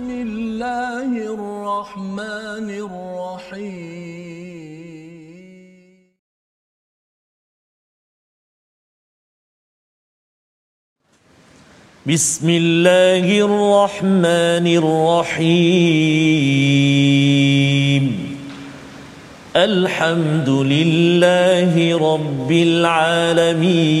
بسم الله الرحمن الرحيم. بسم الله الرحمن الرحيم. الحمد لله رب العالمين.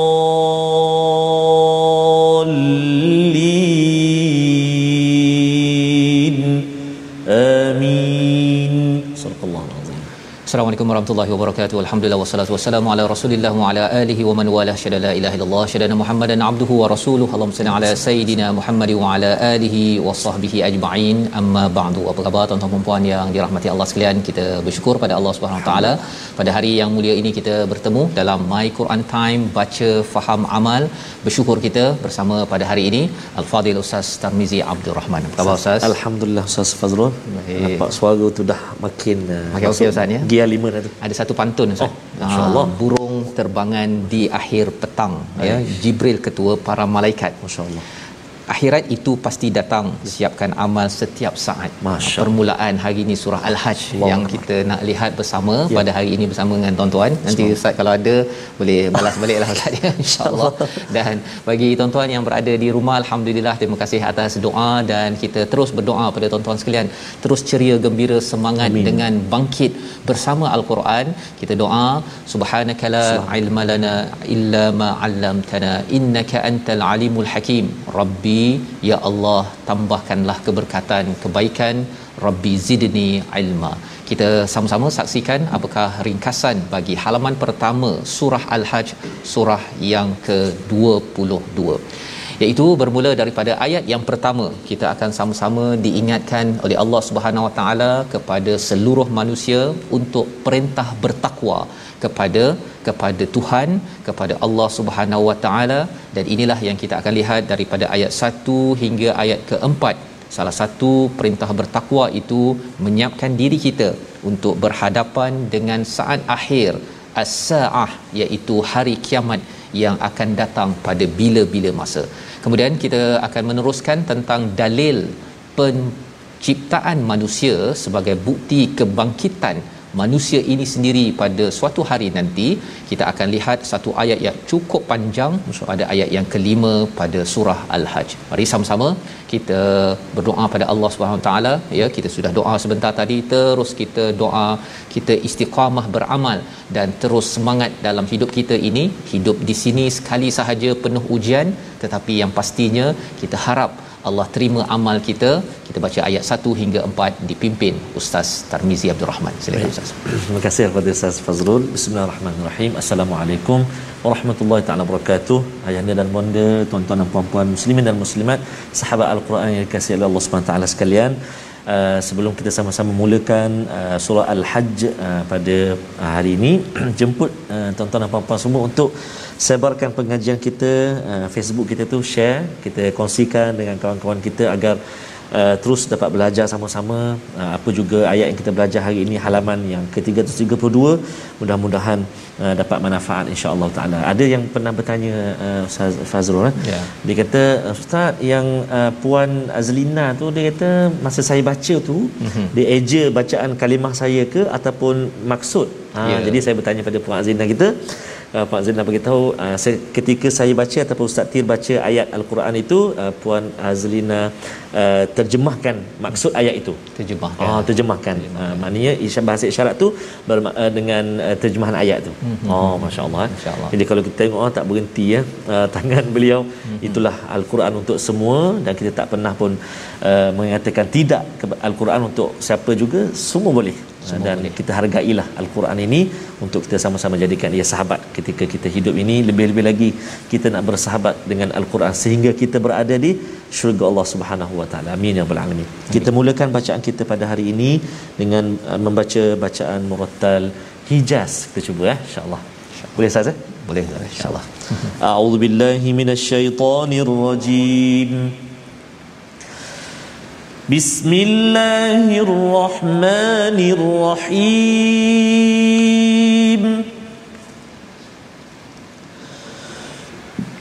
Assalamualaikum warahmatullahi wabarakatuh. Alhamdulillah wassalatu wassalamu ala Rasulillah wa ala alihi wa man wala syada la ilaha illallah syada Muhammadan abduhu wa rasuluhu. Allahumma salli ala sayidina Muhammad wa ala alihi wa sahbihi ajma'in. Amma ba'du. Apa khabar tuan-tuan dan puan yang dirahmati Allah sekalian? Kita bersyukur pada Allah Subhanahu wa taala pada hari yang mulia ini kita bertemu dalam My Quran Time baca faham amal. Bersyukur kita bersama pada hari ini Al-Fadil Ustaz Tarmizi Abdul Rahman. Apa khabar Ustaz? Alhamdulillah Ustaz Fazrul. Baik. Nampak suara tu dah makin uh, Makin okey, Ustaz, ya? Gear 5 dah tu. ada satu pantun Ustaz. Oh, insya-Allah. Ah, burung terbangan di akhir petang ya Jibril ketua para malaikat. Masya-Allah. Akhirat itu pasti datang. Siapkan amal setiap saat. Masya Permulaan hari ini surah Al-Hajj Allah yang kita nak lihat bersama Ya. pada hari ini bersama dengan tuan-tuan. Nanti Ustaz kalau ada boleh balas baliklah Ustaz ya insya-Allah. Dan bagi tuan-tuan yang berada di rumah alhamdulillah terima kasih atas doa dan kita terus berdoa pada tuan-tuan sekalian. Terus ceria gembira semangat Amin. dengan bangkit bersama al-Quran. Kita doa subhanakala ilma lana illa ma 'allamtana innaka antal alimul hakim. Rabbi ya Allah tambahkanlah keberkatan kebaikan Rabbi zidni ilma. Kita sama-sama saksikan apakah ringkasan bagi halaman pertama surah Al-Hajj surah yang ke-22 iaitu bermula daripada ayat yang pertama. Kita akan sama-sama diingatkan oleh Allah Subhanahu Wa Taala kepada seluruh manusia untuk perintah bertakwa kepada kepada Tuhan kepada Allah Subhanahu Wa Taala. Dan inilah yang kita akan lihat daripada ayat 1 hingga ayat keempat. Salah satu perintah bertakwa itu menyiapkan diri kita untuk berhadapan dengan saat akhir as-saah iaitu hari kiamat yang akan datang pada bila-bila masa. Kemudian kita akan meneruskan tentang dalil penciptaan manusia sebagai bukti kebangkitan manusia ini sendiri pada suatu hari nanti kita akan lihat satu ayat yang cukup panjang. Pada ayat yang kelima pada surah al-hajj. Mari sama-sama kita berdoa pada Allah Subhanahu taala. Ya kita sudah doa sebentar tadi. Terus kita doa kita istiqamah beramal dan terus semangat dalam hidup kita ini. Hidup di sini sekali sahaja penuh ujian. Tetapi yang pastinya kita harap Allah terima amal kita. Kita baca ayat 1 hingga 4 dipimpin Ustaz Tarmizi Abdul Rahman. Silakan Ustaz. Terima kasih kepada Ustaz Fazrul. Bismillahirrahmanirrahim. Assalamualaikum warahmatullahi taala wabarakatuh. Ayahanda dan bonda, tuan-tuan dan puan-puan muslimin dan muslimat, sahabat Al-Quran yang dikasihi oleh Allah Subhanahu taala sekalian. Uh, sebelum kita sama-sama mulakan uh, surah Al-Hajj uh, pada hari ini jemput uh, tuan-tuan dan puan-puan semua untuk sebarkan pengajian kita uh, Facebook kita tu share kita kongsikan dengan kawan-kawan kita agar terus dapat belajar sama-sama uh, apa juga ayat yang kita belajar hari ini halaman yang ke-332 mudah-mudahan uh, dapat manfaat insya-Allah taala. Ada yang pernah bertanya uh, Ustaz Fazrul eh? Ya. Dia kata ustaz yang uh, puan Azlina tu dia kata masa saya baca tu mm-hmm. dia eja bacaan kalimah saya ke ataupun maksud. Ha, Ya. jadi saya bertanya pada puan Azlina kita Uh, Pak Zainal beritahu uh, saya, ketika saya baca ataupun Ustaz Tir baca ayat Al-Quran itu uh, Puan Azlina uh, terjemahkan maksud ayat itu Terjemahkan. Oh, terjemahkan. Uh, maknanya isyarat bahasa isyarat tu berma- uh, dengan uh, terjemahan ayat tu. Mm-hmm. Oh, masya-Allah. Masya-Allah. Jadi kalau kita tengok oh, tak berhenti ya uh, tangan beliau mm-hmm. itulah al-Quran untuk semua dan kita tak pernah pun uh, mengatakan tidak Al-Quran untuk siapa juga semua boleh. Dan boleh. kita hargailah al-Quran ini untuk kita sama-sama jadikan ia sahabat ketika kita hidup ini. Lebih-lebih lagi kita nak bersahabat dengan al-Quran sehingga kita berada di syurga Allah Subhanahu wa taala. Amin ya rabbal alamin. Kita mulakan bacaan kita pada hari ini dengan uh, membaca bacaan murattal Hijaz. Kita cuba ya insyaallah. Boleh Ustaz eh? boleh insyaallah. A'udzubillahi minasyaitonirrajim بسم الله الرحمن الرحيم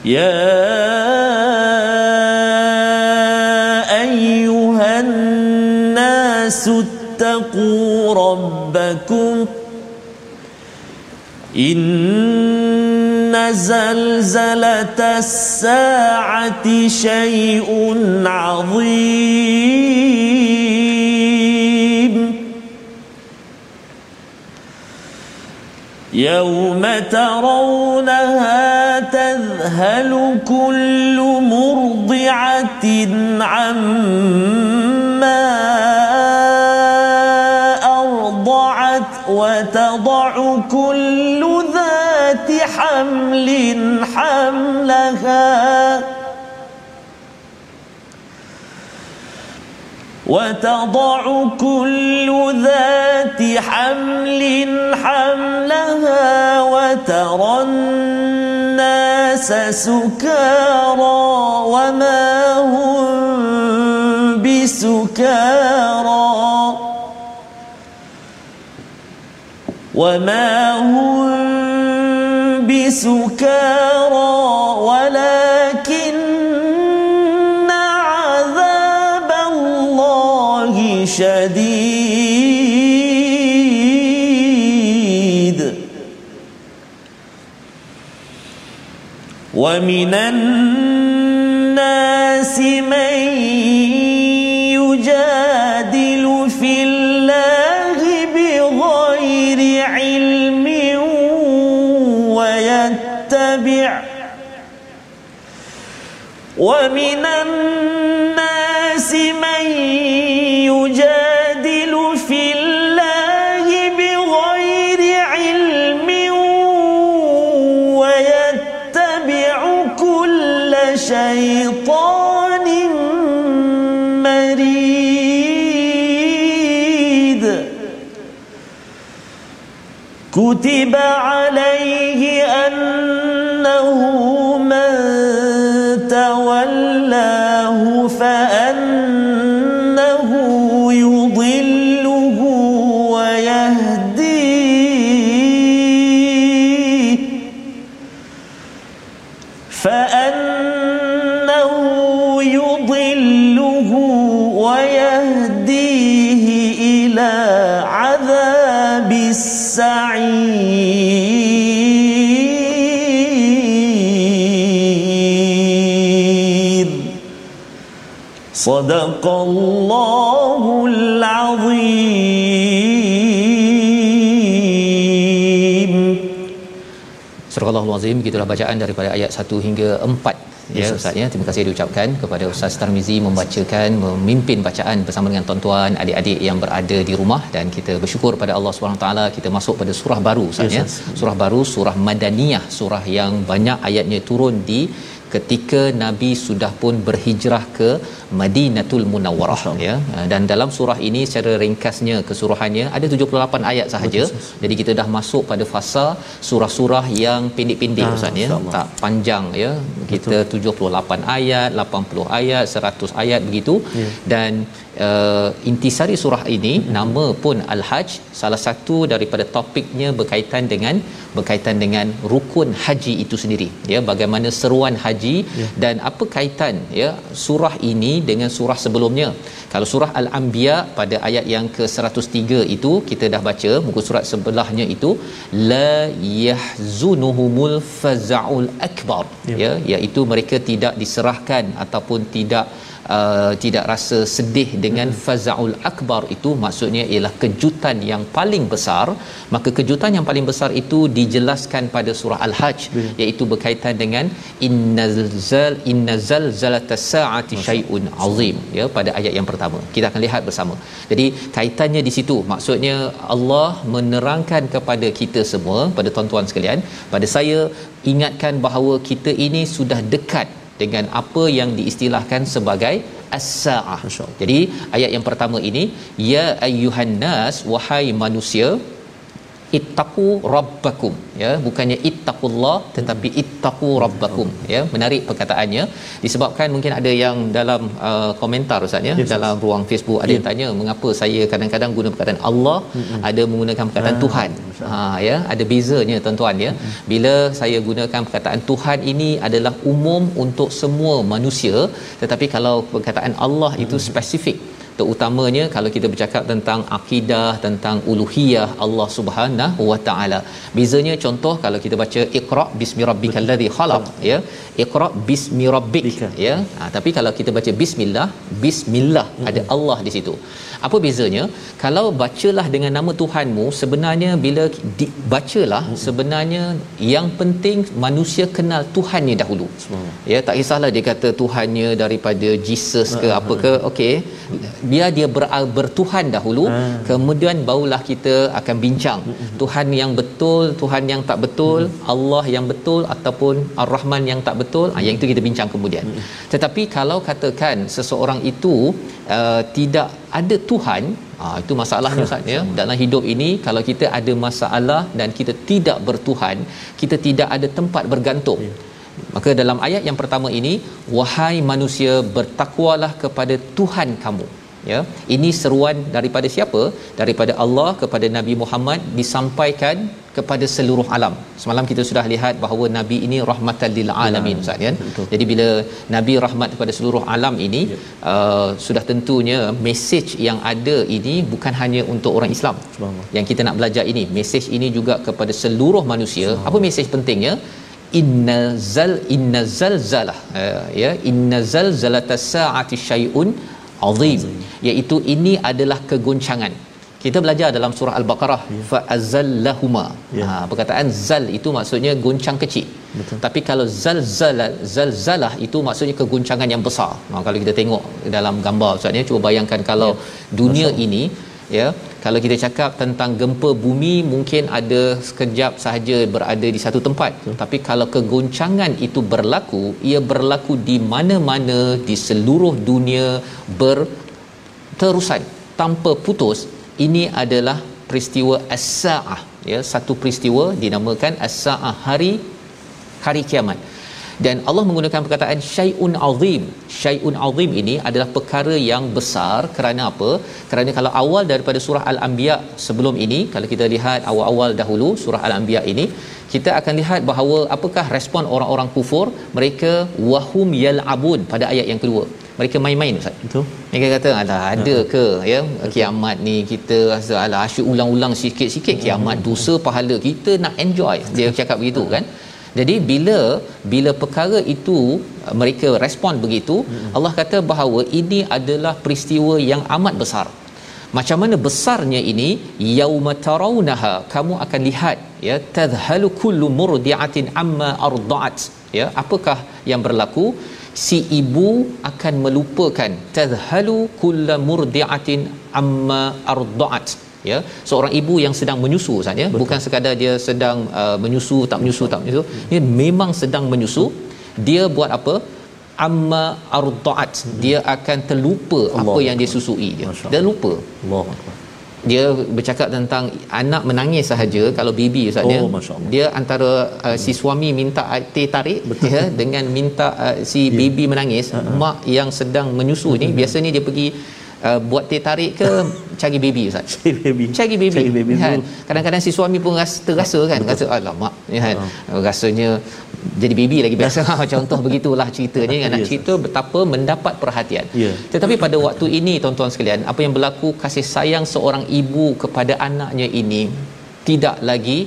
يا ايها الناس اتقوا ربكم ان زلزله الساعة شيء عظيم. يوم ترونها تذهل كل مرضعه عما ارضعت وتضع كل حمل حملها. وتضع كل ذات حمل حملها وترى الناس سكارى وما هم بسكارى. وما هم بسكارى ولكن عذاب الله شديد. ومن الناس ومن الناس من يجادل في الله بغير علم ويتبع كل شيطان مريد. كتب السعير صدق الله العظيم Surah Allahul Azim gitulah bacaan daripada ayat 1 hingga 4 ya Yes, Ustaz ya. Terima kasih diucapkan kepada Ustaz Tarmizi membacakan memimpin bacaan bersama dengan tuan-tuan adik-adik yang berada di rumah. Dan kita bersyukur pada Allah Subhanahu taala kita masuk pada surah baru Ustaz ya. Yes, surah baru surah Madaniyah. Surah yang banyak ayatnya turun di ketika Nabi sudah pun berhijrah ke Madinatul Munawwarah ya. Dan dalam surah ini secara ringkasnya keseluruhannya ada 78 ayat sahaja. Jadi kita dah masuk pada fasa surah-surah yang pendek-pendek Ah, ustaz ya. Tak panjang ya. Kita 78 ayat 80 ayat 100 ayat begitu. Ya. dan uh, intisari surah ini nama pun Al-Hajj salah satu daripada topiknya berkaitan dengan berkaitan dengan rukun haji itu sendiri ya bagaimana seruan haji Ya. dan apa kaitan ya surah ini dengan surah sebelumnya kalau surah al-anbiya pada ayat yang ke-103 itu kita dah baca muka surat sebelahnya itu la yahzunuhumul fazaul akbar Ya. ya iaitu mereka tidak diserahkan ataupun tidak uh, tidak rasa sedih dengan Hmm. fazaul akbar itu maksudnya ialah kejutan yang paling besar. Maka kejutan yang paling besar itu dijelaskan pada surah al-hajj iaitu berkaitan dengan innazal innazal zalatas saati syai'un azim ya pada ayat yang pertama. Kita akan lihat bersama. Jadi kaitannya di situ. Maksudnya Allah menerangkan kepada kita semua pada tuan-tuan sekalian pada saya ingatkan bahawa kita ini sudah dekat dengan apa yang diistilahkan sebagai as-saah. Jadi ayat yang pertama ini ya ayyuhan nas wahai manusia ittaqu rabbakum. Ya bukannya ittaqullah tetapi ittaqu rabbakum. Ya menarik perkataannya. Disebabkan mungkin ada yang dalam uh, komentar ustaz ya Yes, dalam ruang Facebook ada yang tanya mengapa saya kadang-kadang guna perkataan Allah ada menggunakan perkataan Ah, Tuhan? ha ya ada bezanya tuan-tuan ya. Bila saya gunakan perkataan Tuhan ini adalah umum untuk semua manusia tetapi kalau perkataan Allah itu spesifik terutamanya kalau kita bercakap tentang akidah tentang uluhiyah Allah Subhanahu wa taala. Bezanya contoh kalau kita baca Iqra bismi rabbikal ladzi khalaq ya. Iqra bismi rabbik ya. Ha, tapi kalau kita baca bismillah, bismillah ada Allah di situ. Apa bezanya? Kalau bacalah dengan nama Tuhanmu sebenarnya bila dibacalah sebenarnya yang penting manusia kenal Tuhannya dahulu. Ya tak kisahlah dia kata Tuhannya daripada Jesus ke apa ke. okey. Biar dia ber, bertuhan dahulu kemudian barulah kita akan bincang. Tuhan yang betul Tuhan yang tak betul Allah yang betul ataupun Ar-Rahman yang tak betul ah, yang itu kita bincang kemudian. Tetapi kalau katakan seseorang itu uh, tidak ada Tuhan ah, itu masalahnya Ustaz ya. Dalam hidup ini kalau kita ada masalah dan kita tidak bertuhan kita tidak ada tempat bergantung. Maka dalam ayat yang pertama ini wahai manusia bertakwalah kepada Tuhan kamu ya. Ini seruan daripada siapa? Daripada Allah kepada Nabi Muhammad disampaikan kepada seluruh alam. Semalam kita sudah lihat bahawa nabi ini rahmatan lil alamin ustaz kan jadi bila nabi rahmat kepada seluruh alam ini Ya. uh, sudah tentunya mesej yang ada ini bukan hanya untuk orang Islam. Yang kita nak belajar ini mesej ini juga kepada seluruh manusia. Apa mesej pentingnya innazal innazalzalah uh, ya. Innazalzalatas saati syai'un azim iaitu ini adalah kegoncangan kita belajar dalam surah al-baqarah Ya. fa azallahuma Ya. ha perkataan zal itu maksudnya goncang kecil Betul. tapi kalau zalzala zalzalah itu maksudnya kegoncangan yang besar ha, kalau kita tengok dalam gambar ustaz ya cuba bayangkan kalau dunia ini ya kalau kita cakap tentang gempa bumi mungkin ada sekejap sahaja berada di satu tempat. Tapi kalau kegoncangan itu berlaku ia berlaku di mana-mana di seluruh dunia berterusan tanpa putus. Ini adalah peristiwa as-saah. Ya satu peristiwa dinamakan as-saah hari hari kiamat dan Allah menggunakan perkataan syai'un azim. Syai'un azim ini adalah perkara yang besar. Kerana apa? Kerana kalau awal daripada surah al-anbiya sebelum ini kalau kita lihat awal-awal dahulu surah al-anbiya ini kita akan lihat bahawa apakah respon orang-orang kufur? Mereka wahum yal'abun pada ayat yang kedua. Mereka main-main ustaz. Betul. mereka kata alah ada ke ya kiamat ni kita rasa alah asyik ulang-ulang sikit-sikit kiamat dosa pahala kita nak enjoy. Dia cakap begitu kan jadi bila bila perkara itu uh, mereka respon begitu Allah kata bahawa ini adalah peristiwa yang amat besar. Macam mana besarnya ini yauma tarawunaha kamu akan lihat ya tadhalu kullu murdiatin amma arda'at. Ya apakah yang berlaku? Si ibu akan melupakan tadhalu kullu murdiatin amma arda'at ya seorang ibu yang sedang menyusu saja bukan sekadar dia sedang uh, menyusu tak menyusu tak menyusu. Dia memang sedang menyusu. Dia buat apa? Amma ardaat dia akan terlupa Allah apa yang dia susui dia. Dia lupa. Allah dia bercakap tentang anak menangis sahaja kalau baby ustaz Oh, dia antara uh, si suami minta teh tarik ya dengan minta uh, si baby menangis. Uh-huh. mak yang sedang menyusu ni biasanya dia pergi uh, buat teh tarik ke cari baby ustaz? Cari baby. cari baby, Cari baby kan? kadang-kadang si suami pun rasa terasa kan? Rasa alamak ya kan? Rasanya jadi baby lagi biasa. Contoh begitulah ceritanya. Kan nak Yes. cerita betapa mendapat perhatian. Ya. tetapi pada waktu ini tuan-tuan sekalian apa yang berlaku kasih sayang seorang ibu kepada anaknya ini tidak lagi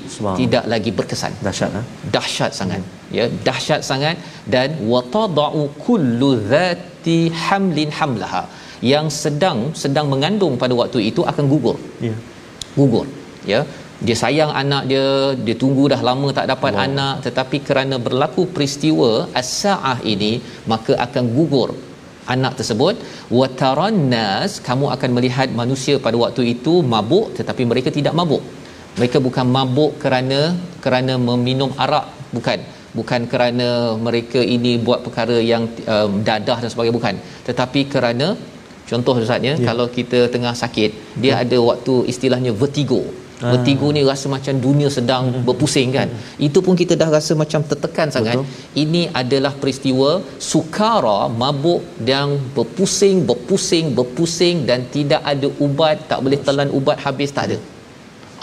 tidak lagi berkesan. Dahsyat ha? dahsyat sangat ya dahsyat sangat. Dan watada'u kullu dhati hamlin hamlaha. Yang sedang sedang mengandung pada waktu itu akan gugur. Ya. gugur. Ya dia sayang anak dia dia tunggu dah lama tak dapat Allah. anak. Tetapi kerana berlaku peristiwa as-saah ini maka akan gugur anak tersebut. Watarannas kamu akan melihat manusia pada waktu itu mabuk tetapi mereka tidak mabuk. Mereka bukan mabuk kerana kerana meminum arak bukan bukan kerana mereka ini buat perkara yang um, dadah dan sebagainya bukan. Tetapi kerana contoh ustaznya Ya. kalau kita tengah sakit dia ada waktu istilahnya vertigo. Ah. vertigo ni rasa macam dunia sedang berpusing kan? Itu pun kita dah rasa macam tertekan sangat. Ini adalah peristiwa sukara mabuk dan berpusing berpusing berpusing dan tidak ada ubat tak boleh telan ubat habis tak ada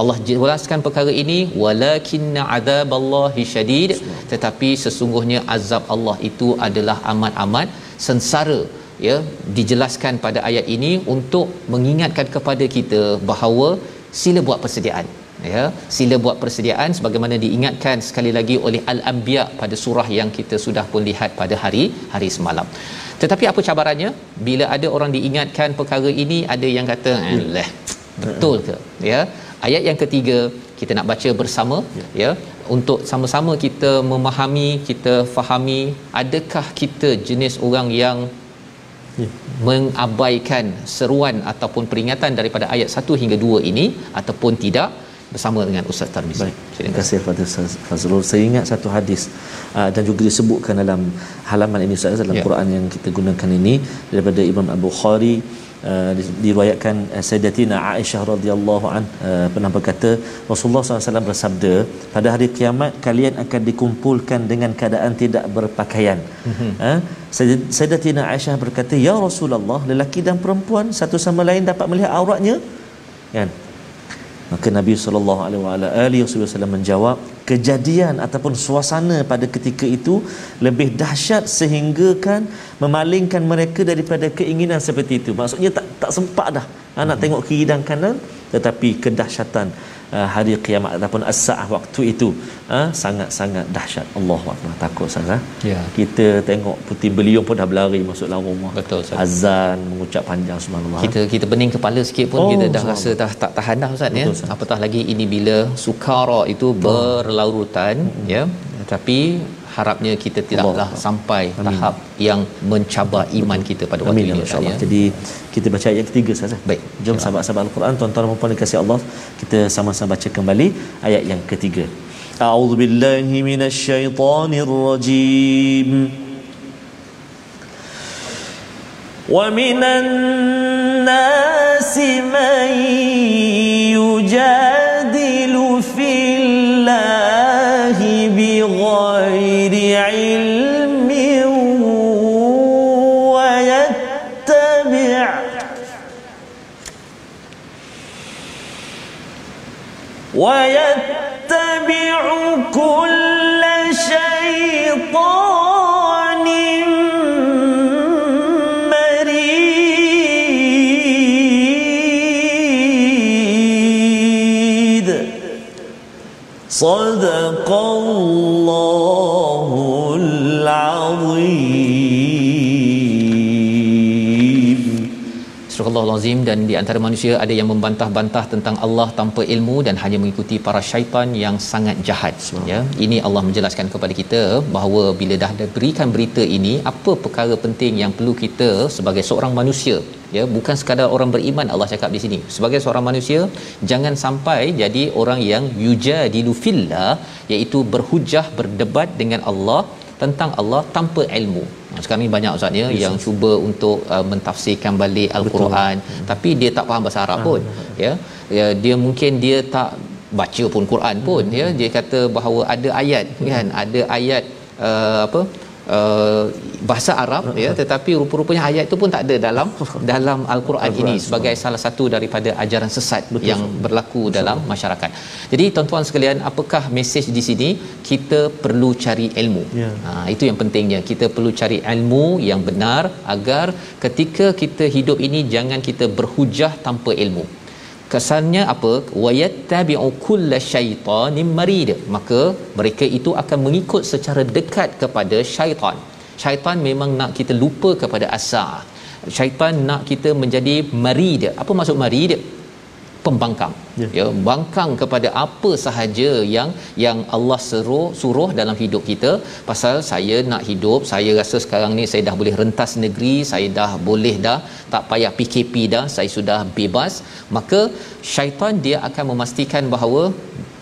Allah jelaskan perkara ini walakinna azaballahi syadid. Tetapi sesungguhnya azab Allah itu adalah amat-amat sengsara ya dijelaskan pada ayat ini untuk mengingatkan kepada kita bahawa sila buat persediaan ya. Sila buat persediaan sebagaimana diingatkan sekali lagi oleh al-anbiya pada surah yang kita sudah pun lihat pada hari hari semalam. Tetapi apa cabarannya? Bila ada orang diingatkan perkara ini ada yang kata leh betul ke? Ya ayat yang ketiga kita nak baca bersama ya, ya untuk sama-sama kita memahami kita fahami adakah kita jenis orang yang Ya. mengabaikan seruan ataupun peringatan daripada ayat 1 hingga 2 ini ataupun tidak bersama dengan Ustaz Tarmizi. Baik, terima kasih kepada Ustaz Fazrul. Saya ingat satu hadis uh, dan juga disebutkan dalam halaman ini Ustaz dalam Ya. Quran yang kita gunakan ini daripada Imam Al-Bukhari uh, di- diriwayatkan uh, Sayyidatina Aisyah radhiyallahu an uh, pernah berkata Rasulullah SAW bersabda pada hari kiamat kalian akan dikumpulkan dengan keadaan tidak berpakaian. Mm-hmm. Uh, Sayyid- Sayyidatina Aisyah berkata ya Rasulullah lelaki dan perempuan satu sama lain dapat melihat auratnya kan Maka Nabi sallallahu alaihi wasallam menjawab, kejadian ataupun suasana pada ketika itu lebih dahsyat sehingga kan memalingkan mereka daripada keinginan seperti itu. Maksudnya tak tak sempat dah ha, nak tengok kiri dan kanan tetapi kedahsyatan uh, hari kiamat ataupun as-saah waktu itu uh, sangat-sangat dahsyat. Allahu akbar. Takut sangat. Ya. Kita tengok putih beliung pun dah berlari masuk dalam rumah. Betul, Ustaz. Azan mengucap panjang subhanallah. kita kita bening kepala sikit pun Oh, kita dah subhanallah. rasa dah tak tahan dah Ustaz ya. Betul, Ustaz. Apatah lagi ini bila sukara itu berlarutan ya. Tapi harapnya kita tidaklah Allah. sampai tahap yang mencabar iman kita pada waktu Amin ini ya Ustaz, Allah. ya. Jadi kita baca ayat ketiga saja. Baik. Jom sahabat-sahabat Al-Quran tuan-tuan dan puan dikasihi Allah, kita sama-sama baca kembali ayat yang ketiga. A'udzu billahi minasyaitonir rajim. ومن الناس من يجادل ويتبع كل شيطان Al-Azim dan di antara manusia ada yang membantah-bantah tentang Allah tanpa ilmu dan hanya mengikuti para syaitan yang sangat jahat ya ini Allah menjelaskan kepada kita bahawa bila dah diberikan berita ini apa perkara penting yang perlu kita sebagai seorang manusia ya bukan sekadar orang beriman Allah cakap di sini sebagai seorang manusia jangan sampai jadi orang yang yujadilu fillah iaitu berhujah berdebat dengan Allah tentang Allah tanpa ilmu. Sekarang ni banyak ustaz ya yang cuba untuk uh, mentafsirkan balik al-Quran. Betul. tapi dia tak faham bahasa Arab pun ya. ya dia mungkin dia tak baca pun Quran pun ya. Dia kata bahawa ada ayat kan? Ada ayat uh, apa Uh, bahasa Arab ya tetapi rupa-rupanya ayat itu pun tak ada dalam dalam al-Quran ini sebagai salah satu daripada ajaran sesat Betul, yang berlaku dalam masyarakat. Jadi tuan-tuan sekalian apakah mesej di sini kita perlu cari ilmu. Ya. Ha itu yang pentingnya kita perlu cari ilmu yang benar agar ketika kita hidup ini jangan kita berhujah tanpa ilmu. kesannya apa wayattabi'u kulla syaitanin marid maka mereka itu akan mengikut secara dekat kepada syaitan syaitan memang nak kita lupa kepada asal syaitan nak kita menjadi marid apa maksud marid pembangkang. Ya. ya bangkang kepada apa sahaja yang yang Allah suruh suruh dalam hidup kita. Pasal saya nak hidup saya rasa sekarang ni saya dah boleh rentas negeri saya dah boleh dah tak payah PKP dah saya sudah bebas. Maka syaitan dia akan memastikan bahawa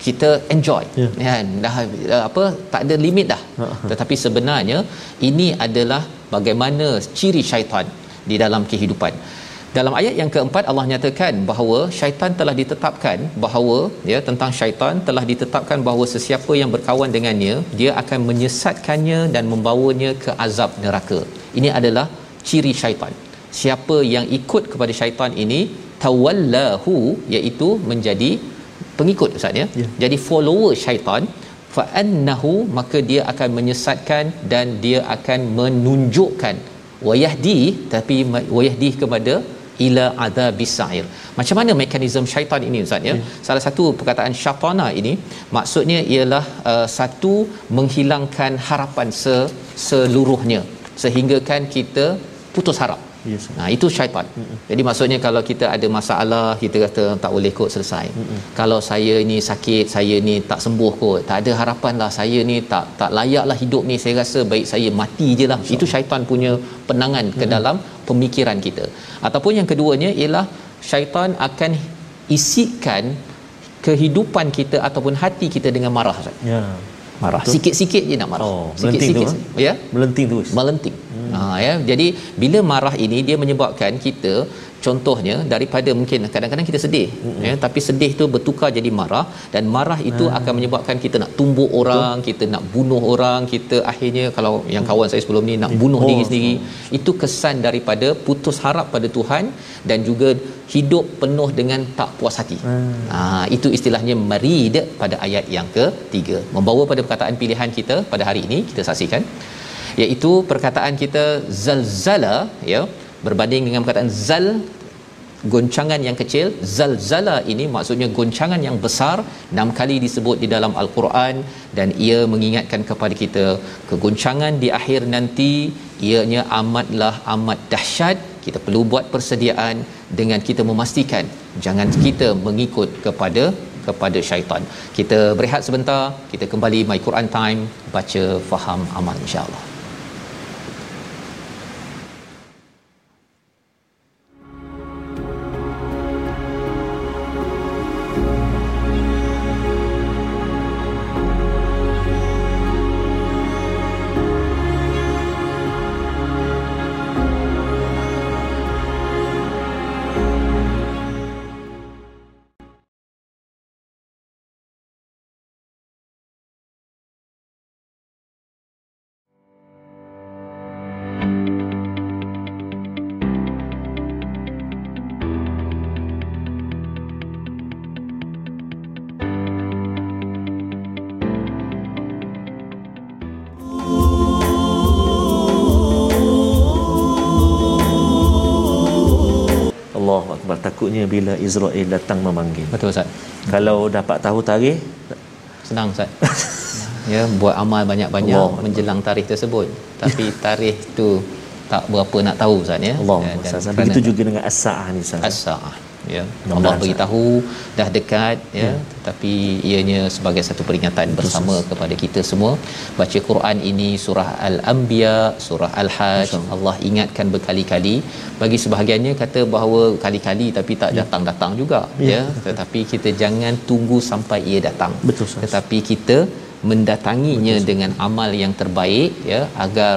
kita enjoy. Ya. kan dah apa tak ada limit dah. Tetapi sebenarnya ini adalah bagaimana ciri syaitan di dalam kehidupan dalam ayat yang keempat Allah nyatakan bahawa syaitan telah ditetapkan bahawa ya tentang syaitan telah ditetapkan bahawa sesiapa yang berkawan dengannya dia akan menyesatkannya dan membawanya ke azab neraka. Ini adalah ciri syaitan. Siapa yang ikut kepada syaitan ini tawallahu iaitu menjadi pengikut ustaz ya. Ya. Jadi follower syaitan fa annahu maka dia akan menyesatkan dan dia akan menunjukkan wayahdi tapi wayahdi kepada ila adzabis sa'ir. Macam mana mekanisme syaitan ini ustaz ya? Salah satu perkataan syaitana ini maksudnya ialah uh, satu menghilangkan harapan se seluruhnya sehingga kan kita putus harap. Yes. Nah itu syaitan. Mm-mm. Jadi maksudnya kalau kita ada masalah kita kata tak boleh kot selesai. Mm-mm. Kalau saya ni sakit, saya ni tak sembuh kot, tak ada harapan lah saya ni tak tak layak lah hidup ni. Saya rasa baik saya mati je lah. Itu syaitan punya penangan ke dalam pemikiran kita. Ataupun yang keduanya ialah syaitan akan isikan kehidupan kita ataupun hati kita dengan marah. Ya. Marah. Sikit-sikit je nak marah. Oh, tu, Sikit-sikit. Ya Melenting terus. melenting. Ha ya. Jadi bila marah ini dia menyebabkan kita contohnya daripada mungkin kadang-kadang kita sedih hmm. ya tapi sedih tu bertukar jadi marah dan marah itu hmm. akan menyebabkan kita nak tumbuk orang, Betul. kita nak bunuh orang, kita akhirnya kalau yang kawan saya sebelum ni nak bunuh Oh, diri sendiri. Itu kesan daripada putus harap pada Tuhan dan juga hidup penuh dengan tak puas hati. Hmm. Ha itu istilahnya marid pada ayat yang ketiga. Membawa pada perkataan pilihan kita pada hari ini kita saksikan iaitu perkataan kita zalzala ya berbanding dengan perkataan zal goncangan yang kecil zalzala ini maksudnya goncangan yang besar enam kali disebut di dalam al-Quran dan ia mengingatkan kepada kita kegoncangan di akhir nanti ianya amatlah amat dahsyat kita perlu buat persediaan dengan kita memastikan jangan kita mengikut kepada kepada syaitan. Kita berehat sebentar, kita kembali My Quran Time, baca, faham, amal insya-Allah. Bila Israel datang memanggil. Betul Ustaz. Kalau dapat tahu tarikh Senang Ustaz. ya, buat amal banyak-banyak Allah. menjelang tarikh tersebut. Tapi tarikh tu tak berapa nak tahu Ustaz ya. Allah Dan- dan Ustaz. Begitu juga dengan as-saah ni Ustaz. as-saah ya Allah beritahu dah dekat ya, Ya. tetapi ianya sebagai satu peringatan bersama kepada kita semua. Baca Quran ini surah al-anbiya surah al-hajj Allah ingatkan berkali-kali. Bagi sebahagiannya kata bahawa kali-kali tapi tak datang-datang juga Ya. ya. Tetapi kita jangan tunggu sampai ia datang. Betul, tetapi kita mendatanginya dengan amal yang terbaik ya agar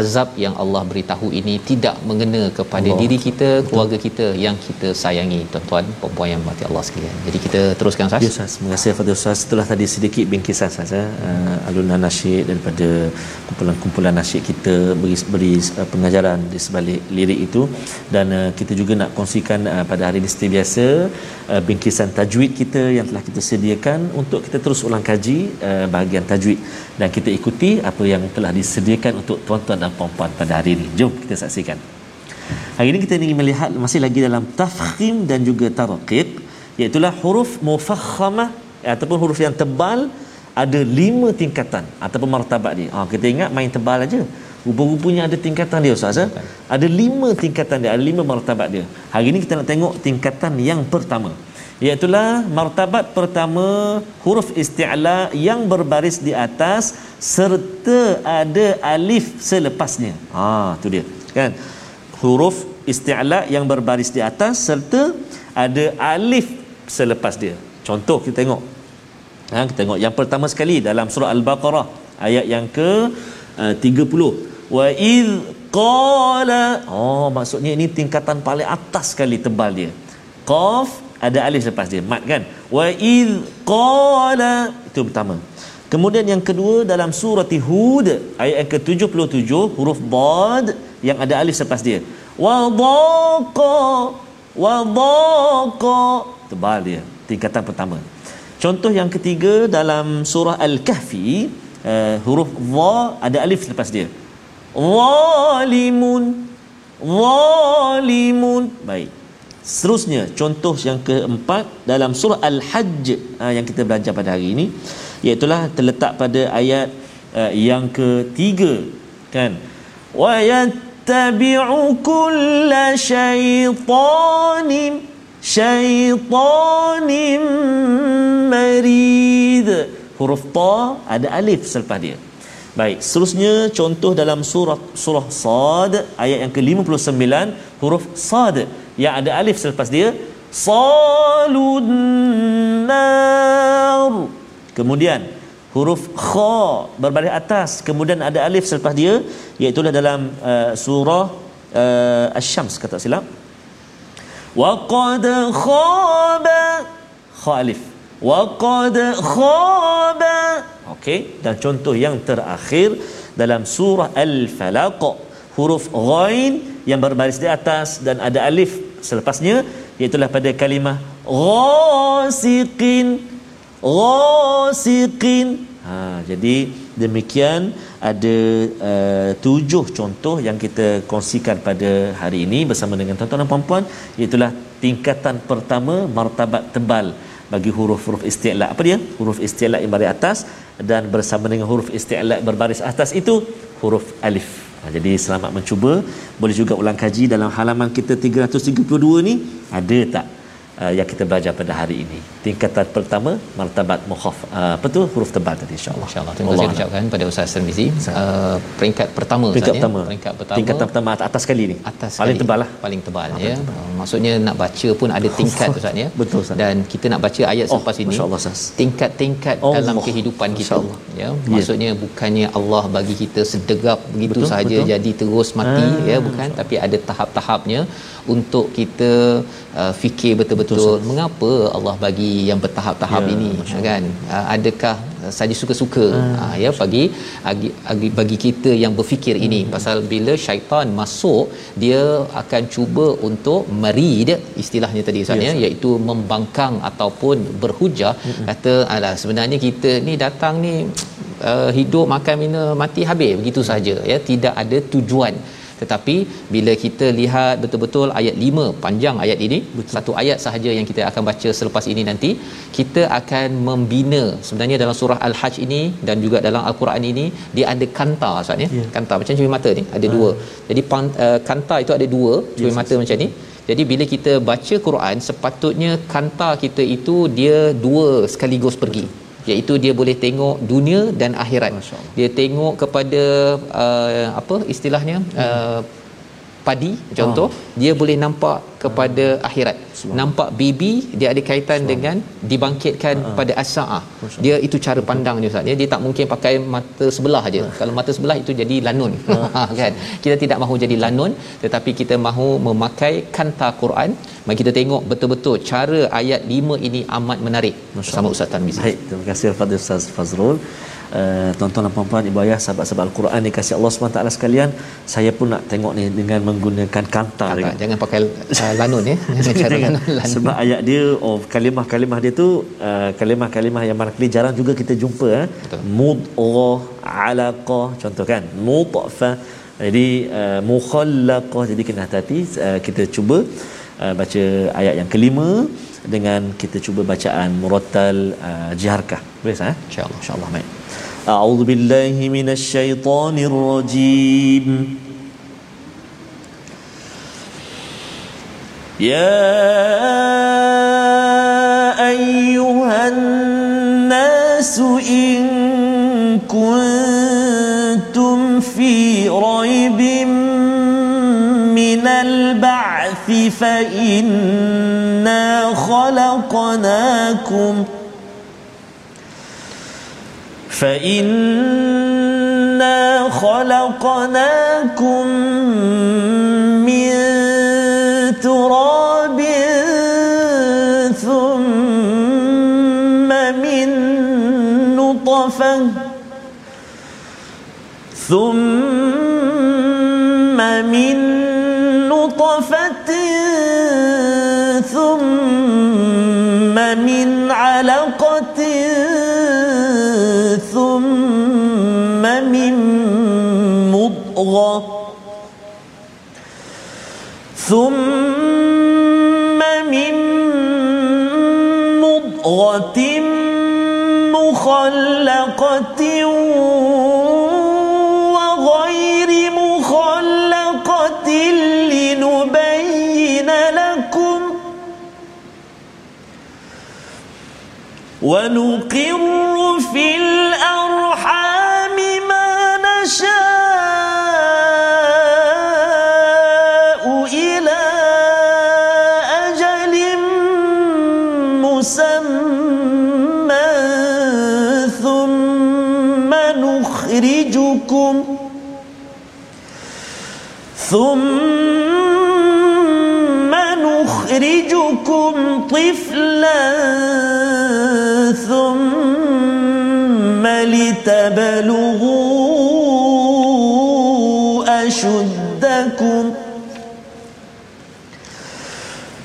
azab yang Allah beritahu ini tidak mengena kepada Allah. diri kita, keluarga kita yang kita sayangi, tuan-tuan, puan-puan yang mati Allah sekalian. Jadi kita teruskan Ustaz. Ya Ustaz, terima kasih Fadil Ustaz. Setelah tadi sedikit bingkisan Ustaz ya, uh, alunan nasyid daripada kumpulan-kumpulan nasyid kita beri, beri uh, pengajaran di sebalik lirik itu dan uh, kita juga nak kongsikan uh, pada hari ini seperti biasa uh, bingkisan tajwid kita yang telah kita sediakan untuk kita terus ulang kaji uh, bahagian tajwid dan kita ikuti apa yang telah disediakan untuk tuan-tuan dan puan-puan pada hari ini. Jom kita saksikan. Hari ini kita ingin melihat masih lagi dalam tafkhim dan juga tarqiq iaitu huruf mufakhamah ataupun huruf yang tebal ada lima tingkatan ataupun martabat dia. Ha, kita ingat main tebal aja. Rupa-rupanya ada tingkatan dia Ustaz. Eh? Ada lima tingkatan dia, ada lima martabat dia. Hari ini kita nak tengok tingkatan yang pertama. Iaitulah martabat pertama huruf isti'la yang berbaris di atas serta ada alif selepasnya. Ha, tu dia. Kan? Huruf isti'la yang berbaris di atas serta ada alif selepas dia. Contoh kita tengok. Ha, kita tengok yang pertama sekali dalam surah Al-Baqarah ayat yang ke uh, 30. Wa iz qala Oh maksudnya ini tingkatan paling atas sekali tebal dia. Qaf ada alif lepas dia mat kan. Wa iz qala itu pertama. Kemudian yang kedua dalam surah Hud ayat yang ke-77 huruf dad yang ada alif lepas dia. Wa daqa wa daqa tebal dia tingkatan pertama. Contoh yang ketiga dalam surah Al-Kahfi uh, huruf wa ada alif lepas dia. Walimun walimun baik. Seterusnya contoh yang keempat dalam surah Al-Hajj uh, yang kita belajar pada hari ini iaitu terletak pada ayat uh, yang ketiga kan. Wa yattabi'u kulla syaitanin marid. Huruf ta ada alif selepas dia. Baik seterusnya contoh dalam surah surah sad ayat yang ke-59 huruf sad yang ada alif selepas dia salun kemudian huruf kha berbaris atas. Kemudian ada alif selepas dia iaitu dalam uh, surah uh, asy-syams kata silap wa qad khaba kha alif. Wa qad khaba. Okey dan contoh yang terakhir dalam surah al-falaq huruf ghain yang berbaris di atas dan ada alif selepasnya iaitu pada kalimah ghasiqin ghasiqin ha jadi demikian ada uh, tujuh contoh yang kita kongsikan pada hari ini bersama dengan tuan-tuan dan puan-puan iaitu tingkatan pertama martabat tebal bagi huruf-huruf isti'la. Apa dia? Huruf isti'la yang baris atas dan bersama dengan huruf isti'la berbaris atas itu huruf alif. Ha, jadi selamat mencuba. Boleh juga ulang kaji dalam halaman kita 332 ni ada tak uh, yang kita belajar pada hari ini. Tingkatan pertama martabat mukhaf. Uh, apa tu huruf tebal tadi insya-Allah. Insya-Allah. Terima kasih ucapkan pada Ustaz Tirmizi. Uh, peringkat pertama peringkat Ustaz pertama. ya. Peringkat pertama. Tingkatan pertama atas sekali ni. Atas paling tebal lah. Paling tebal Paling ya. tebal. Uh, maksudnya nak baca pun ada tingkat Ustaz ya. Betul, Ustaz. Dan kita nak baca ayat Oh, selepas ini. Masya-Allah, Ustaz. Tingkat-tingkat Allah. dalam kehidupan kita Masya-Allah. ya. Maksudnya bukannya Allah bagi kita sedegap begitu Betul, sahaja betul. jadi terus mati Ah, ya bukan tapi ada tahap-tahapnya untuk kita uh, fikir betul-betul mengapa Allah bagi yang bertahap-tahap Ya, ini kan? Uh, adakah uh, saja suka-suka? Uh, ya bagi bagi, bagi- kita yang berfikir ini. Pasal bila syaitan masuk dia akan cuba untuk merid istilahnya tadi Ustaz ya iaitu membangkang ataupun berhujah. Kata alah sebenarnya kita ni datang ni uh, hidup makan minum mati habis. Begitu saja ya. Tidak ada tujuan tetapi bila kita lihat betul-betul ayat 5 panjang ayat ini Betul. satu ayat sahaja yang kita akan baca selepas ini nanti kita akan membina sebenarnya dalam surah al-hajj ini dan juga dalam al-Quran ini dia ada kanta Ustaz ya? Ya. kanta macam cermin mata ni ada dua. Jadi pan, uh, kanta itu ada dua cermin mata macam ni. Jadi bila kita baca Quran sepatutnya kanta kita itu dia dua sekaligus pergi iaitu dia boleh tengok dunia dan akhirat. Dia tengok kepada uh, apa istilahnya uh, padi contoh dia boleh nampak kepada akhirat. Nampak baby dia ada kaitan dengan dibangkitkan pada as-saah. Dia itu cara pandang dia Ustaz. ya. Dia tak mungkin pakai mata sebelah aja. Kalau mata sebelah itu jadi lanun. kan. Kita tidak mahu jadi lanun tetapi kita mahu memakai kanta Quran. Mari kita tengok betul-betul cara ayat 5 ini amat menarik bersama Ustaz Tarmizi. Baik, terima kasih kepada Ustaz Fazrul. Uh, tuan-tuan dan puan-puan ibu ayah sahabat-sahabat Al-Quran dikasihi Allah SWT sekalian saya pun nak tengok ni dengan menggunakan kanta Tak, dengan jangan pakai uh, lanun ya. Jangan cara lanun. lanun. sebab ayat dia oh kalimah-kalimah dia tu uh, kalimah-kalimah yang mana kali jarang juga kita jumpa eh mudghah alaqah contoh kan mutafah jadi uh, mukhallaqah jadi kena hati-hati uh, kita cuba uh, baca ayat yang kelima dengan kita cuba bacaan murattal uh, jiharkah boleh sah eh? insyaallah insyaallah baik a'udzu billahi minasyaitonir rajim يا أيها الناس إن كنتم في ريب من البعث فإنا خلقناكم فإنا خلقناكم من تراب ثم من نطفة ثم من مضغة ثم من مضغة مخلقة وغير مخلقة لنبين لكم ونقر في الأرحام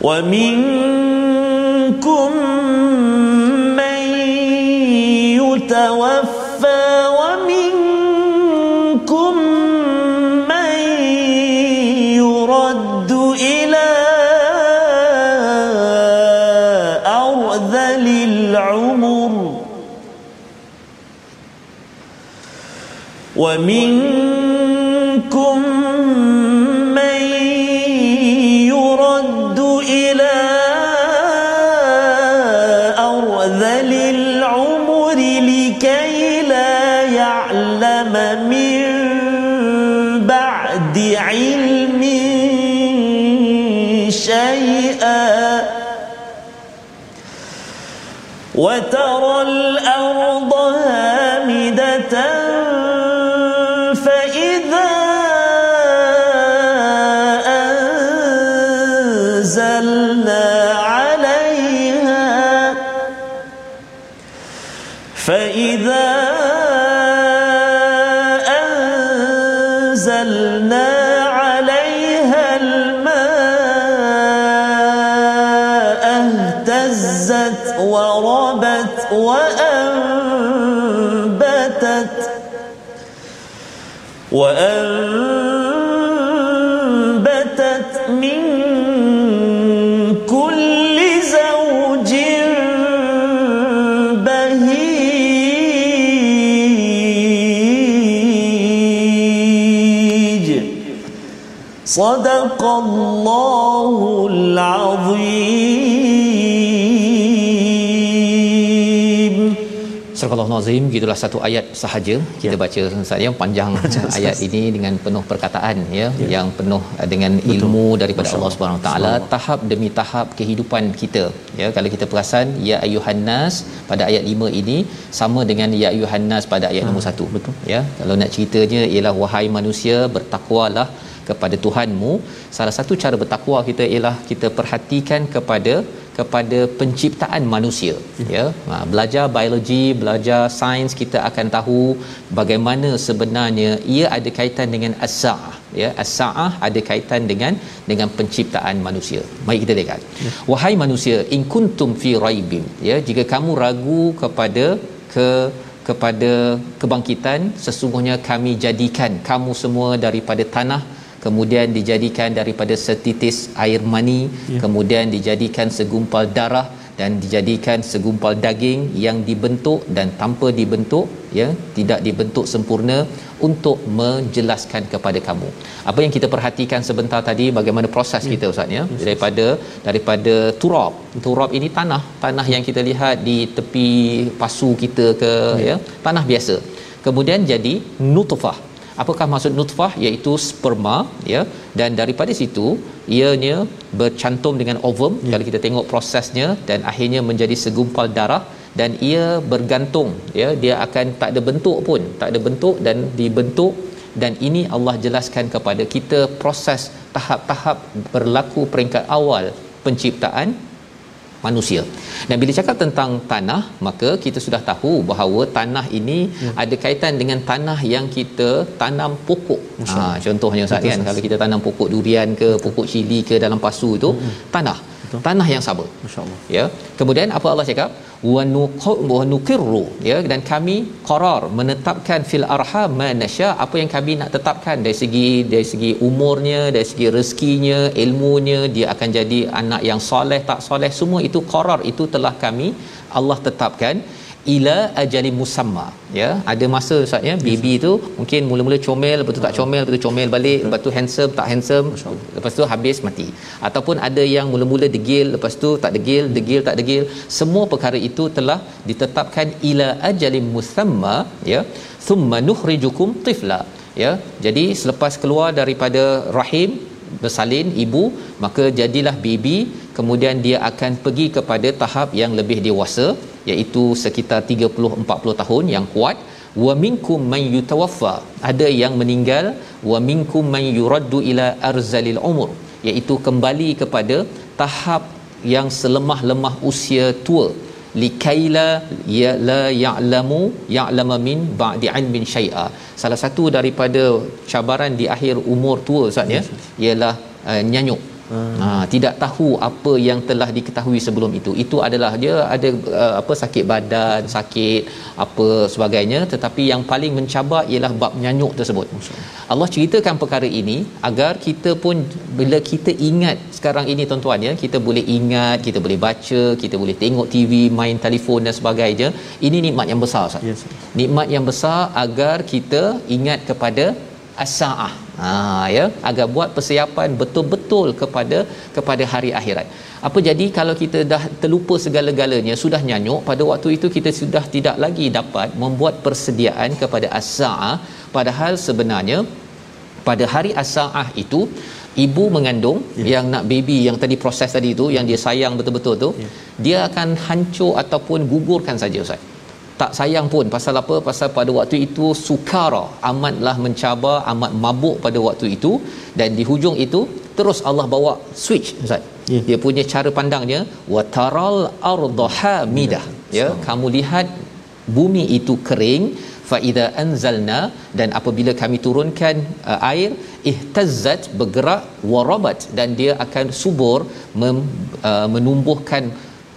ومنكم من يتوفى ومنكم من يرد إلى أرذل العمر ومنكم Al-Nazim gitulah satu ayat sahaja kita ya. baca Ustaz ya. Panjang ayat ini dengan penuh perkataan ya, ya. yang penuh dengan Betul. ilmu daripada Masya Allah Subhanahu taala. Tahap demi tahap kehidupan kita ya. Kalau kita perasan ya ayuhan nas pada ayat 5 ini sama dengan ya ayuhan nas pada ayat ha, nombor 1 betul. ya. Kalau nak ceritanya ialah wahai manusia bertakwalah kepada Tuhanmu. Salah satu cara bertakwa kita ialah kita perhatikan kepada kepada penciptaan manusia hmm. ya ha, belajar biologi belajar sains kita akan tahu bagaimana sebenarnya ia ada kaitan dengan as-saah ya as-saah ada kaitan dengan dengan penciptaan manusia mari kita lihat ya. wahai manusia in kuntum fi raibin ya jika kamu ragu kepada ke kepada kebangkitan sesungguhnya kami jadikan kamu semua daripada tanah kemudian dijadikan daripada setitis air mani Ya. kemudian dijadikan segumpal darah dan dijadikan segumpal daging yang dibentuk dan tanpa dibentuk ya tidak dibentuk sempurna untuk menjelaskan kepada kamu. Apa yang kita perhatikan sebentar tadi bagaimana proses Ya. kita ustaz ya daripada daripada turab. Turab ini tanah, tanah yang kita lihat di tepi pasu kita ke ya, tanah biasa. Kemudian jadi nutfah. Apakah maksud nutfah? Iaitu sperma ya. Dan daripada situ ianya bercantum dengan ovum. Ya. kalau kita tengok prosesnya dan akhirnya menjadi segumpal darah dan ia bergantung ya. Dia akan tak ada bentuk pun tak ada bentuk dan dibentuk. Dan ini Allah jelaskan kepada kita proses tahap-tahap berlaku peringkat awal penciptaan manusia. Dan bila cakap tentang tanah, maka kita sudah tahu bahawa tanah ini ya. ada kaitan dengan tanah yang kita tanam pokok. Ha, contohnya Ustaz kan, kalau kita tanam pokok durian ke, pokok cili ke dalam pasu itu, hmm. tanah. Betul. Tanah yang sama. Masya-Allah. Ya. Kemudian apa Allah cakap? Wa nuqirru ya. Dan kami qarar menetapkan fil arham manasya apa yang kami nak tetapkan? Dari segi dari segi umurnya dari segi rezekinya ilmunya dia akan jadi anak yang soleh tak soleh. Semua itu qarar. Itu telah kami Allah tetapkan ila ajali musamma. Ya ada masa ustaz ya baby tu mungkin mula-mula comel lepas tu tak comel lepas tu comel balik lepas tu handsome tak handsome lepas tu habis mati. Ataupun ada yang mula-mula degil lepas tu tak degil degil tak degil semua perkara itu telah ditetapkan ila ajali musamma ya thumma nukhrijukum tifla ya. Jadi selepas keluar daripada rahim bersalin ibu maka jadilah baby kemudian dia akan pergi kepada tahap yang lebih dewasa iaitu sekitar 30 40 tahun yang kuat. Wa minkum man yutawaffa. Ada yang meninggal wa minkum man yuraddu ila arzalil umur iaitu kembali kepada tahap yang selemah-lemah usia tua likaila ya la ya'lamu ya'lama min ba'di ilmin syai'a. Salah satu daripada cabaran di akhir umur tua ustaz ya ialah uh, nyanyuk Hmm. Ha, tidak tahu apa yang telah diketahui sebelum itu. Itu adalah dia ada uh, apa sakit badan, sakit apa sebagainya tetapi yang paling mencabar ialah bab nyanyuk tersebut. Allah ceritakan perkara ini agar kita pun bila kita ingat sekarang ini tuan-tuan ya, kita boleh ingat, kita boleh baca, kita boleh tengok TV, main telefon dan sebagainya. Ini nikmat yang besar Ustaz. Yes. Nikmat yang besar agar kita ingat kepada as-saah. Ha ya, agar buat persiapan betul-betul kepada kepada hari akhirat. Apa jadi kalau kita dah terlupa segala-galanya, sudah nyanyuk, pada waktu itu kita sudah tidak lagi dapat membuat persediaan kepada as-saah padahal sebenarnya pada hari as-saah itu ibu mengandung yeah. yang nak baby yang tadi proses tadi tu yang dia sayang betul-betul tu yeah. dia akan hancur ataupun gugurkan saja ustaz tak sayang pun pasal apa pasal pada waktu itu sukara amatlah mencabar amat mabuk pada waktu itu dan di hujung itu terus Allah bawa switch ustaz yeah. dia punya cara pandangnya wataral arda hamidah ya yeah. kamu lihat bumi itu kering fa idza anzalna dan apabila kami turunkan uh, air ihtazzat bergerak warabat dan dia akan subur mem, uh, menumbuhkan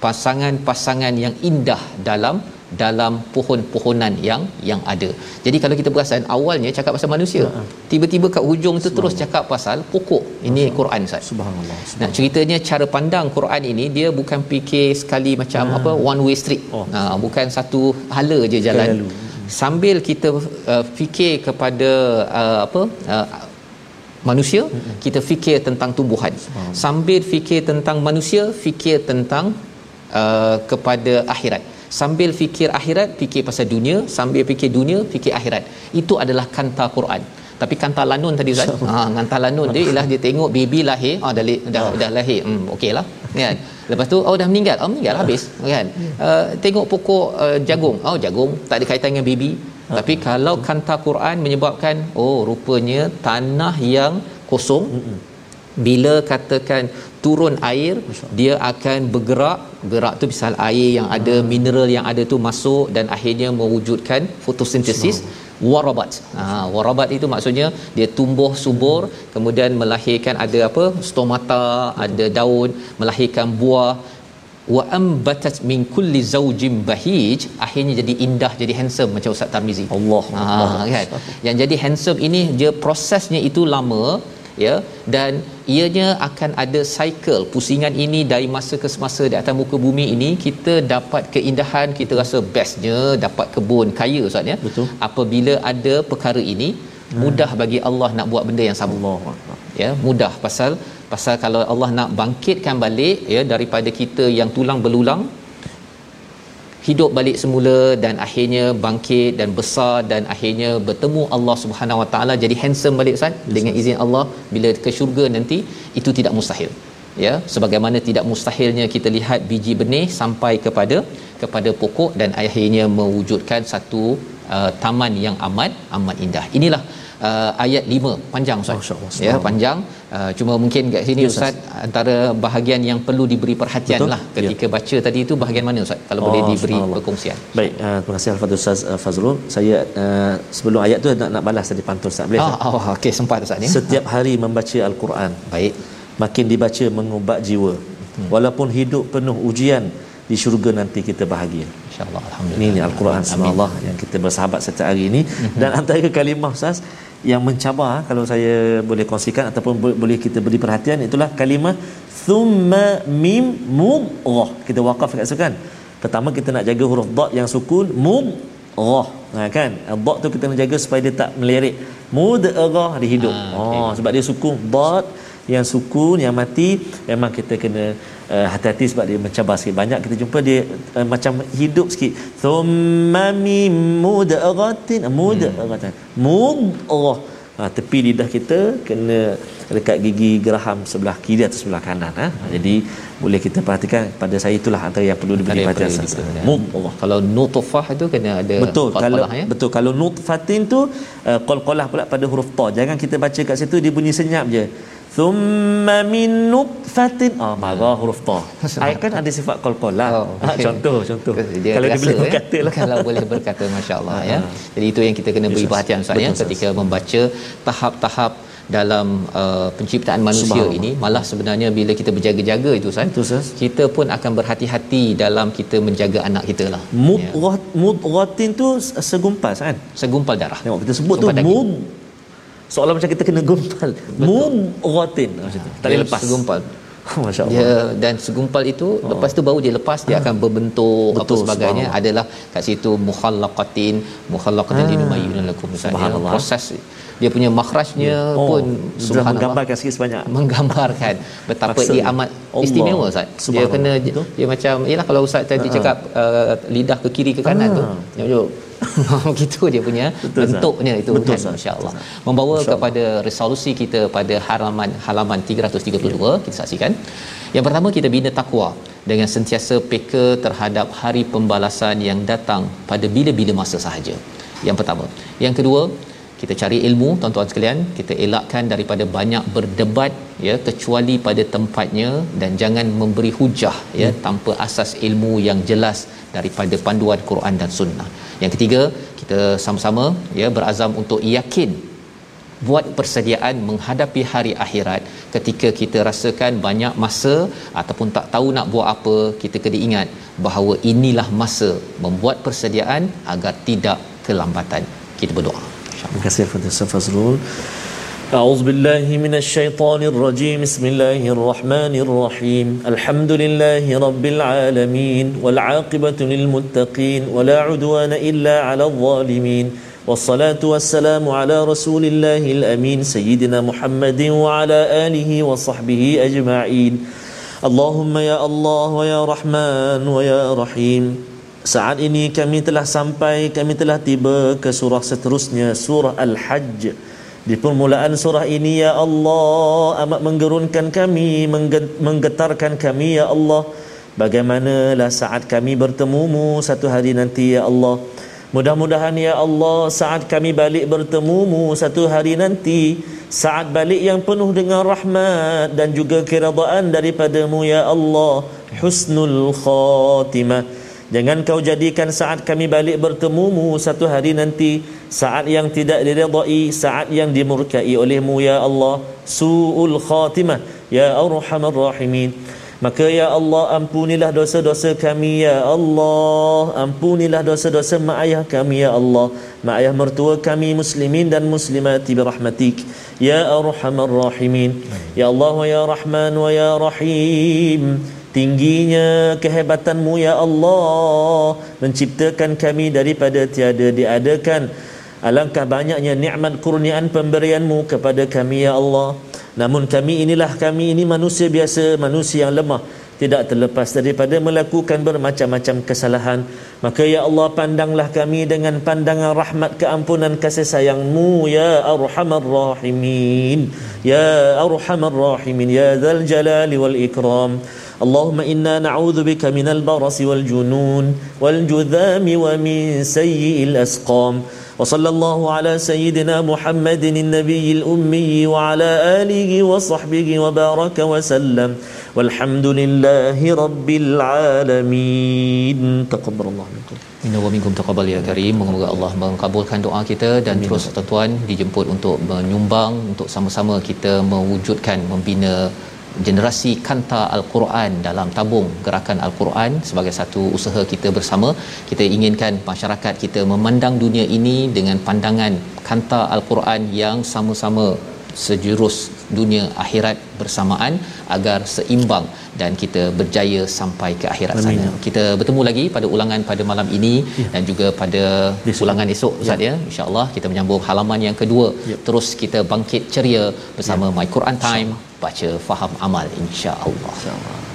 pasangan-pasangan yang indah dalam dalam pohon-pohonan yang yang ada. Jadi kalau kita perasan awalnya cakap pasal manusia, uh-huh. tiba-tiba kat hujung tu terus cakap pasal pokok. Ini. Quran Ustaz. Subhanallah. Nah, ceritanya cara pandang Quran ini dia bukan fikir sekali macam uh-huh. apa one way street. Oh. Nah, bukan satu hala je jalan. Lalu. Sambil kita uh, fikir kepada uh, apa uh, manusia, kita fikir tentang tumbuhan. Sambil fikir tentang manusia, fikir tentang uh, kepada akhirat sambil fikir akhirat fikir pasal dunia. Sambil fikir dunia fikir akhirat. Itu adalah kanta Quran. Tapi kanta lanun tadi Ustaz. Ha kanta lanun dia ialah dia tengok baby lahir. Ah dah dah, oh. dah lahir. Hmm okeylah kan? Lepas tu oh dah meninggal. Oh meninggal habis. Kan? Uh, tengok pokok uh, jagung. Oh jagung. Tak ada kaitan dengan baby. Tapi kalau kanta Quran menyebabkan oh rupanya tanah yang kosong bila katakan turun air dia akan bergerak. Gerak tu misal air yang ada mineral yang ada tu masuk dan akhirnya mewujudkan fotosintesis warabat. Ha warabat itu maksudnya dia tumbuh subur kemudian melahirkan ada apa? Stomata ada daun melahirkan buah. Wa ambatat min kulli zawjin bahij akhirnya jadi indah jadi handsome macam Ustaz Tarmizi. Allah ha kan? Yang jadi handsome ini dia prosesnya itu lama ya dan ianya akan ada cycle pusingan ini dari masa ke semasa di atas muka bumi ini kita dapat keindahan kita rasa bestnya dapat kebun kaya ustaz ya. Betul. apabila ada perkara ini mudah bagi Allah nak buat benda yang sama. Allah ya mudah. Pasal pasal kalau Allah nak bangkitkan balik ya daripada kita yang tulang belulang hidup balik semula dan akhirnya bangkit dan besar dan akhirnya bertemu Allah Subhanahu Wa Taala jadi handsome balik Ustaz dengan izin Allah bila ke syurga nanti itu tidak mustahil. Ya sebagaimana tidak mustahilnya kita lihat biji benih sampai kepada kepada pokok dan akhirnya mewujudkan satu uh, taman yang amat amat indah. Inilah uh, ayat 5 panjang Ustaz Allah, ya panjang uh, cuma mungkin kat sini Ya, Ustaz antara bahagian yang perlu diberi perhatian Betul. lah ketika baca tadi itu bahagian mana Ustaz kalau boleh Oh, diberi subhanallah. perkongsian Baik, uh, terima kasih Al-Fadhil Ustaz uh, Fazrul. Saya uh, sebelum ayat tu nak nak balas tadi pantun Ustaz. Boleh? ah, Ustaz? oh, okey sempat Ustaz ya Setiap hari membaca Al-Quran, baik makin dibaca mengubat jiwa. Walaupun hidup penuh ujian, di syurga nanti kita bahagia. insyaallah alhamdulillah Ini ni Al-Quran subhanallah yang kita bersahabat setiap hari ini dan antara kalimah Ustaz yang mencabar kalau saya boleh kongsikan ataupun bo- boleh kita beri perhatian itulah kalimah thumma mim mum rah. Kita wakaf kat situ kan. Pertama kita nak jaga huruf dad yang sukun mum rah. Ha kan? Dad tu kita nak jaga supaya dia tak melirik. Mud rah dia hidup. Ah, Oh, okey. sebab dia sukun dad yang sukun yang mati memang kita kena uh, hati-hati sebab dia mencabar sikit banyak. Kita jumpa dia uh, macam hidup sikit. Thumma mim mudghatin mudghatan mudghah ha, tepi lidah kita kena dekat gigi geraham sebelah kiri atau sebelah kanan ha. jadi boleh kita perhatikan pada saya itulah antara yang perlu diberi perhatian mudghah kalau nutfah itu kena ada Betul. kalau qalqalah, ya. betul. Kalau nutfatin tu uh, qalqalah pula pada huruf ta. Jangan kita baca kat situ dia bunyi senyap je. Thumma min nutfatin ah marah huruf ta. Ayat kan ada sifat qalqalah. Oh, Oh, okey. contoh contoh. dia kalau dia terasa, boleh ya. berkata lah. kalau boleh berkata masya-Allah ya Ah. jadi itu yang kita kena beri perhatian Ustaz ya ketika membaca tahap-tahap dalam uh, penciptaan manusia ini malah sebenarnya bila kita berjaga-jaga itu Ustaz Betul, Ustaz. kita pun akan berhati-hati dalam kita menjaga anak kita lah ya. Mudghah mudghatin tu segumpas kan. segumpal darah Tengok kita sebut tu Sumpah daging. mud seolah macam kita kena gumpal. Mudghatin macam tu. Tak boleh Dia lepas. segumpal Masya-Allah. dia dan segumpal itu oh. lepas tu baru dia lepas dia akan berbentuk apa Betul, sebagainya subhanallah. adalah kat situ mukhallaqatin mukhallaqatin Ah. linumayyun lakum ya. Subhanallah. proses dia punya makhrajnya Oh, pun sudah subhanallah menggambarkan sikit sebanyak. menggambarkan betapa Maksud dia amat Allah. istimewa Ustaz. Dia kena Betul. dia macam yalah kalau Ustaz tadi Ha-ha. cakap uh, lidah ke kiri ke kanan tu. Gitu dia punya Betul, bentuknya itu Betul, kan masya-Allah. Membawa Allah. kepada resolusi kita pada halaman halaman 332 kita saksikan. Yang pertama kita bina takwa dengan sentiasa peka terhadap hari pembalasan yang datang pada bila-bila masa sahaja. Yang pertama. Yang kedua, kita cari ilmu tuan-tuan sekalian kita elakkan daripada banyak berdebat ya kecuali pada tempatnya dan jangan memberi hujah ya hmm. tanpa asas ilmu yang jelas daripada panduan Quran dan sunnah. Yang ketiga kita sama-sama ya berazam untuk yakin buat persediaan menghadapi hari akhirat ketika kita rasakan banyak masa ataupun tak tahu nak buat apa kita kena ingat bahawa inilah masa membuat persediaan agar tidak kelambatan. Kita berdoa Kepada Ustaz Fazrul. أعوذ بالله من الشيطان الرجيم. بسم الله الرحمن الرحيم. الحمد لله رب العالمين والعاقبة للمتقين ولا عدوان إلا على الظالمين. والصلاة والسلام على رسول الله الأمين سيدنا محمد وعلى آله وصحبه أجمعين. اللهم يا الله ويا رحمن ويا رحيم. Saat ini kami telah sampai, kami telah tiba ke surah seterusnya, surah Al-Hajj. Di permulaan surah ini, Ya Allah, amat menggerunkan kami, mengge- menggetarkan kami, Ya Allah. Bagaimanalah saat kami bertemumu satu hari nanti, Ya Allah. Mudah-mudahan ya Allah saat kami balik bertemumu satu hari nanti saat balik yang penuh dengan rahmat dan juga keredaan daripadamu ya Allah husnul khatimah Jangan kau jadikan saat kami balik bertemumu satu hari nanti. Saat yang tidak diredai, saat yang dimurkai olehmu ya Allah. Su'ul khatimah ya arhamar rahimin. Maka ya Allah ampunilah dosa-dosa kami ya Allah. Ampunilah dosa-dosa mak ayah kami ya Allah. Mak ayah mertua kami muslimin dan muslimati birahmatik. Ya arhamar rahimin. Ya Allah wa ya Rahman wa ya Rahim Tingginya kehebatanmu ya Allah. Menciptakan kami daripada tiada diadakan. Alangkah banyaknya nikmat kurniaan pemberianmu kepada kami ya Allah. Namun kami inilah kami ini manusia biasa Manusia yang lemah. Tidak terlepas daripada melakukan bermacam-macam kesalahan. Maka ya Allah pandanglah kami dengan pandangan rahmat keampunan kasih sayangmu ya arhamar rahimin. Ya arhamar rahimin ya dzal jalali wal ikram اللهم إنا نعوذ بك من البرص والجنون والجذام ومن سيء الأسقام وصلى الله على سيدنا محمد النبي الأمي وعلى آله وصحبه وبارك وسلم والحمد لله رب العالمين تقبل الله منكم Minna wa minkum taqabbal ya karim. Moga-moga Allah mengabulkan doa kita dan Amin. terus tuan-tuan dijemput untuk menyumbang untuk sama-sama kita mewujudkan membina generasi kanta al-Quran dalam tabung gerakan al-Quran sebagai satu usaha kita bersama. Kita inginkan masyarakat kita memandang dunia ini dengan pandangan kanta al-Quran yang sama-sama sejurus dunia akhirat bersamaan agar seimbang dan kita berjaya sampai ke akhirat Amin. sana. Kita bertemu lagi pada ulangan pada malam ini ya. dan juga pada Besok. ulangan esok Ustaz ya. ya. Insya-Allah kita menyambung halaman yang kedua. Ya. Terus kita bangkit ceria bersama ya. My Quran Time baca faham amal insya-Allah. Insya-Allah.